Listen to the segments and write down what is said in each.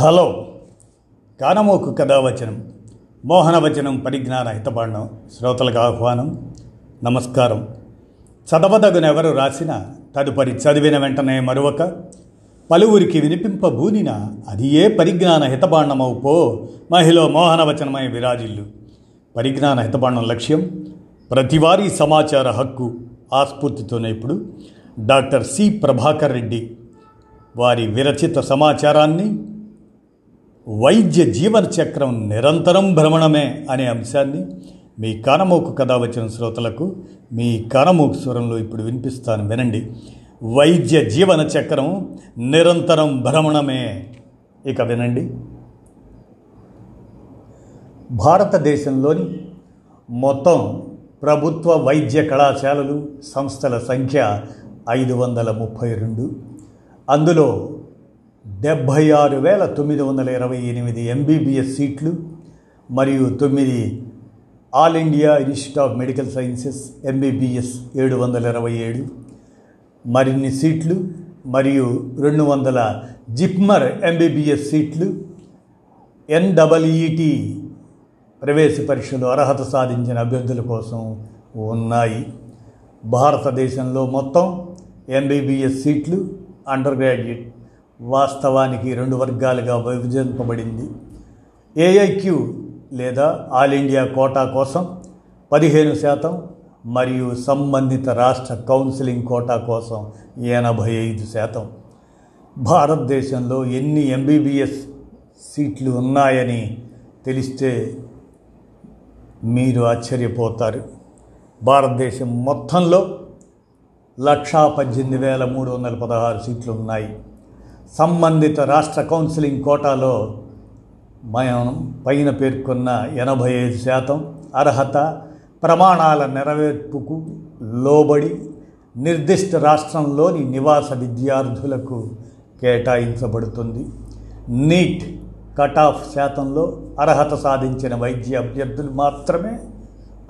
Hello. కానమోకు కథావచనం మోహనవచనం పరిజ్ఞాన హితబాండం శ్రోతలకు ఆహ్వానం నమస్కారం. చదవదగునెవరు రాసిన తదుపరి చదివిన వెంటనే మరొక పలువురికి వినిపింపబూనిన అది ఏ పరిజ్ఞాన హితబాండమవు పో మహిళ మోహనవచనమై విరాజిల్లు. పరిజ్ఞాన హితబాండం లక్ష్యం ప్రతివారీ సమాచార హక్కు ఆస్ఫూర్తితోనే ఇప్పుడు డాక్టర్ సి. ప్రభాకర్ రెడ్డి వారి విరచిత సమాచారాన్ని వైద్య జీవన చక్రం నిరంతరం భ్రమణమే అనే అంశాన్ని మీ కానమోకు కథ వచ్చిన శ్రోతలకు మీ కానమోకు స్వరంలో ఇప్పుడు వినిపిస్తాను వినండి. వైద్య జీవన చక్రం నిరంతరం భ్రమణమే. ఇక వినండి. భారతదేశంలోని మొత్తం ప్రభుత్వ వైద్య కళాశాలలు సంస్థల సంఖ్య ఐదు వందల ముప్పై రెండు. అందులో డెబ్భై ఆరు వేల తొమ్మిది వందల ఇరవై ఎనిమిది ఎంబీబీఎస్ సీట్లు మరియు తొమ్మిది all India institute of medical sciences MBBS ఏడు వందల ఇరవై ఏడు మరిన్ని సీట్లు మరియు రెండు వందల జిప్మర్ ఎంబీబీఎస్ సీట్లు ఎన్డబ్ల్యూఈటి ప్రవేశ పరీక్షలు అర్హత సాధించిన అభ్యర్థుల కోసం ఉన్నాయి. భారతదేశంలో మొత్తం ఎంబీబీఎస్ సీట్లు అండర్ గ్రాడ్యుయేట్ వాస్తవానికి రెండు వర్గాలుగా విభజింపబడింది. ఏఐక్యూ లేదా ఆల్ ఇండియా కోటా కోసం పదిహేను శాతం మరియు సంబంధిత రాష్ట్ర కౌన్సిలింగ్ కోటా కోసం ఎనభై ఐదు శాతం. భారతదేశంలో ఎన్ని ఎంబీబీఎస్ సీట్లు ఉన్నాయని తెలిస్తే మీరు ఆశ్చర్యపోతారు. భారతదేశం మొత్తంలో లక్షా పద్దెనిమిది వేల మూడు వందల పదహారు సీట్లు ఉన్నాయి. సంబంధిత రాష్ట్ర కౌన్సిలింగ్ కోటాలో మనం పైన పేర్కొన్న ఎనభై ఐదు శాతం అర్హత ప్రమాణాల నెరవేర్పుకు లోబడి నిర్దిష్ట రాష్ట్రంలోని నివాస విద్యార్థులకు కేటాయించబడుతుంది. నీట్ కట్ ఆఫ్ శాతంలో అర్హత సాధించిన వైద్య అభ్యర్థులు మాత్రమే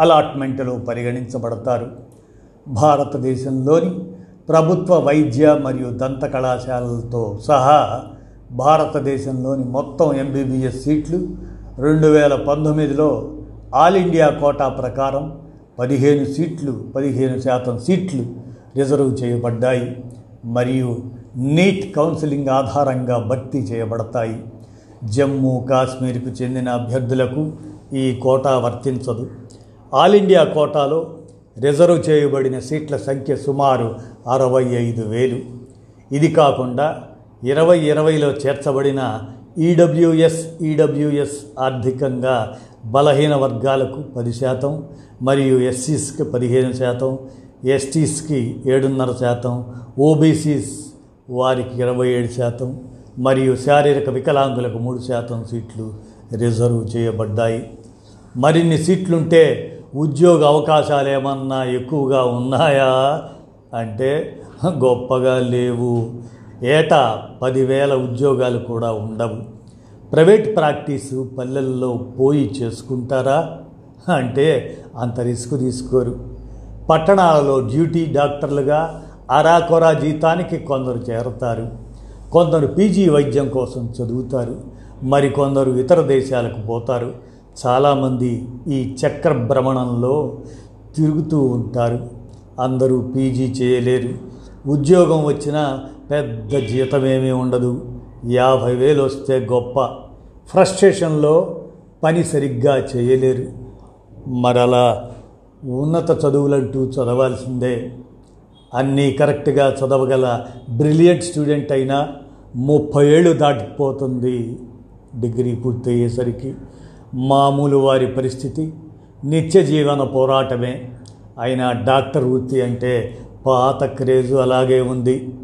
అలాట్మెంట్లో పరిగణించబడతారు. భారతదేశంలోని ప్రభుత్వ వైద్య మరియు దంత కళాశాలలతో సహా భారతదేశంలోని మొత్తం ఎంబీబీఎస్ సీట్లు రెండు వేల పంతొమ్మిదిలో ఆల్ ఇండియా కోటా ప్రకారం పదిహేను సీట్లు పదిహేను శాతం సీట్లు రిజర్వ్ చేయబడ్డాయి. మరియు నీట్ కౌన్సిలింగ్ ఆధారంగా భర్తీ చేయబడతాయి. జమ్మూ కాశ్మీర్కు చెందిన అభ్యర్థులకు ఈ కోటా వర్తించదు. ఆల్ ఇండియా కోటాలో రిజర్వ్ చేయబడిన సీట్ల సంఖ్య సుమారు అరవై ఐదు వేలు. ఇది కాకుండా ఇరవై ఇరవైలో చేర్చబడిన ఈడబ్ల్యూఎస్ ఈడబ్ల్యూఎస్ ఆర్థికంగా బలహీన వర్గాలకు పది శాతం మరియు ఎస్సీస్కి పదిహేను శాతం ఎస్టీస్కి ఏడున్నర శాతం ఓబీసీస్ వారికి ఇరవై ఏడు శాతం మరియు శారీరక వికలాంగులకు మూడు శాతం సీట్లు రిజర్వ్ చేయబడ్డాయి. మరిన్ని సీట్లుంటే ఉద్యోగ అవకాశాలు ఏమన్నా ఎక్కువగా ఉన్నాయా? అంటే గొప్పగా లేవు. ఏటా పదివేల ఉద్యోగాలు కూడా ఉండవు. ప్రైవేట్ ప్రాక్టీసు పల్లెల్లో పోయి చేసుకుంటారా? అంటే అంత రిస్క్ తీసుకోరు. పట్టణాలలో డ్యూటీ డాక్టర్లుగా అరాకొరా జీతానికి కొందరు చేరతారు. కొందరు పీజీ వైద్యం కోసం చదువుతారు. మరికొందరు ఇతర దేశాలకు పోతారు. చాలామంది ఈ చక్ర భ్రమణంలో తిరుగుతూ ఉంటారు. అందరూ పీజీ చేయలేరు. ఉద్యోగం వచ్చినా పెద్ద జీతమేమీ ఉండదు. యాభై వేలు వస్తే గొప్ప. ఫ్రస్ట్రేషన్లో పని సరిగ్గా చేయలేరు. మరలా ఉన్నత చదువులంటూ చదవాల్సిందే. అన్నీ కరెక్ట్గా చదవగల బ్రిలియంట్ స్టూడెంట్ అయినా ముప్పై ఏళ్ళు దాటిపోతుంది డిగ్రీ పూర్తయ్యేసరికి. మామూలు వారి పరిస్థితి. నిత్య జీవన పోరాటమే. అయినా డాక్టర్ వృత్తి అంటే పాత క్రేజు అలాగే ఉంది.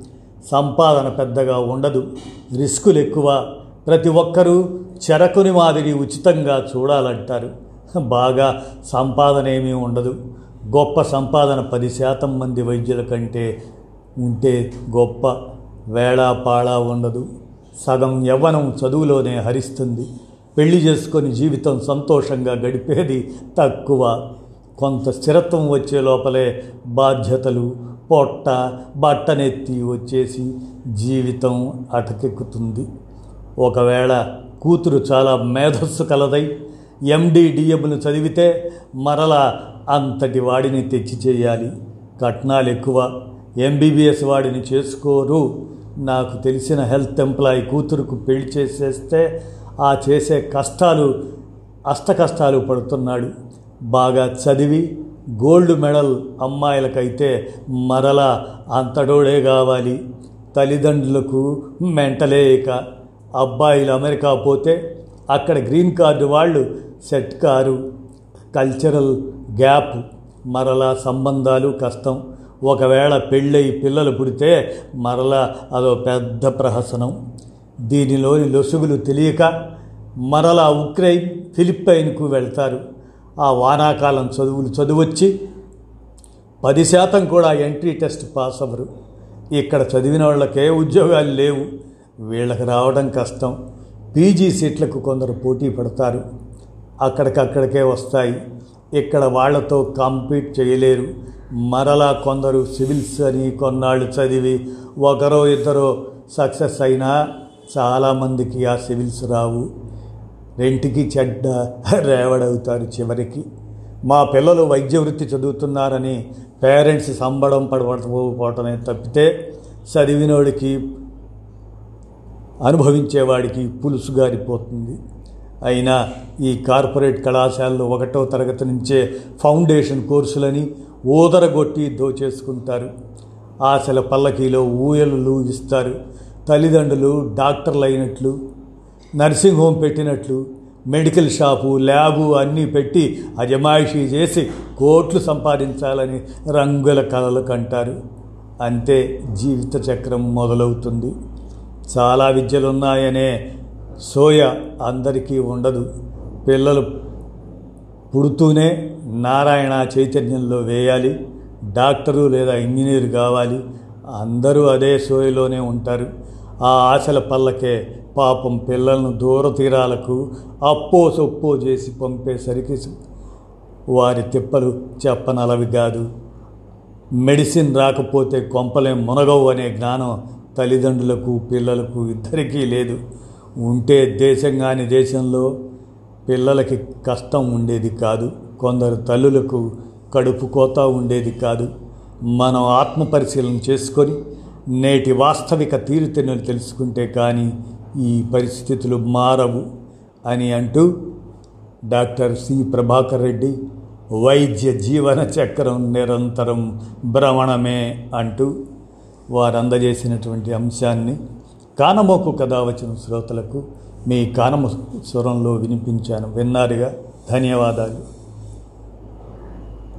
సంపాదన పెద్దగా ఉండదు. రిస్కులు ఎక్కువ. ప్రతి ఒక్కరూ చెరకుని మాదిరి ఉచితంగా చూడాలంటారు. బాగా సంపాదన ఏమీ ఉండదు. గొప్ప సంపాదన పది శాతం మంది వైద్యుల కంటే ఉంటే గొప్ప వేళా పాళా ఉండదు. సగం యవ్వనం చదువులోనే హరిస్తుంది. పెళ్ళి చేసుకొని జీవితం సంతోషంగా గడిపేది తక్కువ. కొంత స్థిరత్వం వచ్చే లోపలే బాధ్యతలు పొట్ట బట్టనెత్తి వచ్చేసి జీవితం అటకెక్కుతుంది. ఒకవేళ కూతురు చాలా మేధస్సు కలదై ఎండిడిఎంను చదివితే మరలా అంతటి వాడిని తెచ్చి చేయాలి. కట్నాలు ఎక్కువ ఎంబీబీఎస్ వాడిని చేసుకోరు. నాకు తెలిసిన హెల్త్ ఎంప్లాయీ కూతురుకు పెళ్ళి చేసేస్తే ఆ చేసే కష్టాలు అష్ట కష్టాలు పడుతున్నాడు. బాగా చదివి గోల్డ్ మెడల్ అమ్మాయిలకైతే మరలా అంతడోడే కావాలి. తల్లిదండ్రులకు మెంటలే ఇక. అబ్బాయిలు అమెరికా పోతే అక్కడ గ్రీన్ కార్డు వాళ్ళు సెట్ కారు. కల్చరల్ గ్యాప్ మరలా సంబంధాలు కష్టం. ఒకవేళ పెళ్ళై పిల్లలు పుడితే మరలా అదో పెద్ద ప్రహసనం. దీనిలోని లొసుగులు తెలియక మరలా ఉక్రెయిన్ ఫిలిప్పైన్కు వెళ్తారు. ఆ వానాకాలం చదువులు చదువొచ్చి పది శాతం కూడా ఎంట్రీ టెస్ట్ పాస్ అవ్వరు. ఇక్కడ చదివిన వాళ్ళకే ఉద్యోగాలు లేవు. వీళ్ళకి రావడం కష్టం. పీజీ సీట్లకు కొందరు పోటీ పడతారు. అక్కడికక్కడికే వస్తాయి. ఇక్కడ వాళ్ళతో కాంపీట్ చేయలేరు. మరలా కొందరు సివిల్స్ అని కొన్నాళ్ళు చదివి ఒకరో ఇద్దరో సక్సెస్ అయినా చాలామందికి ఆ సివిల్స్ రావు. రెంటికి చెడ్డ రేవడవుతారు చివరికి. మా పిల్లలు వైద్య వృత్తి చదువుతున్నారని పేరెంట్స్ సంబడం పడకపోవటమే తప్పితే చదివినోడికి అనుభవించేవాడికి పులుసు గారిపోతుంది అయినా ఈ కార్పొరేట్ కళాశాలలో ఒకటో తరగతి నుంచే ఫౌండేషన్ కోర్సులని ఊదరగొట్టి దోచేసుకుంటారు. ఆశల పల్లకీలో ఊయలు ఇస్తారు. తల్లిదండ్రులు డాక్టర్లు అయినట్లు నర్సింగ్ హోమ్ పెట్టినట్లు మెడికల్ షాపు ల్యాబు అన్నీ పెట్టి అజమాయిషీ చేసి కోట్లు సంపాదించాలని రంగుల కళలు కంటారు. అంతే జీవిత చక్రం మొదలవుతుంది. చాలా విద్యలు ఉన్నాయనే సోయ అందరికీ ఉండదు. పిల్లలు పుడుతూనే నారాయణ చైతన్యంలో వేయాలి. డాక్టరు లేదా ఇంజనీర్ కావాలి. అందరూ అదే సోయలోనే ఉంటారు. ఆ ఆశల పల్లకే పాపం పిల్లలను దూర తీరాలకు అప్పో సొప్పో చేసి పంపేసరికి వారి తిప్పలు చెప్పనలవి కాదు. మెడిసిన్ రాకపోతే కొంపలే మునగవు అనే జ్ఞానం తల్లిదండ్రులకు పిల్లలకు ఇద్దరికీ లేదు. ఉంటే దేశం కాని దేశంలో పిల్లలకి కష్టం ఉండేది కాదు. కొందరు తల్లులకు కడుపు కోత ఉండేది కాదు. మనం ఆత్మపరిశీలన చేసుకొని నేటి వాస్తవిక తీరుతెన్నులు తెలుసుకుంటే కానీ ఈ పరిస్థితులు మారవు అని అంటూ డాక్టర్ సి ప్రభాకర్ రెడ్డి వైద్య జీవన చక్రం నిరంతరం భ్రమణమే అంటూ వారు అందజేసినటువంటి అంశాన్ని కానమోకు కథ వచ్చిన శ్రోతలకు మీ కానమ స్వరంలో వినిపించాను. విన్నారుగా? ధన్యవాదాలు.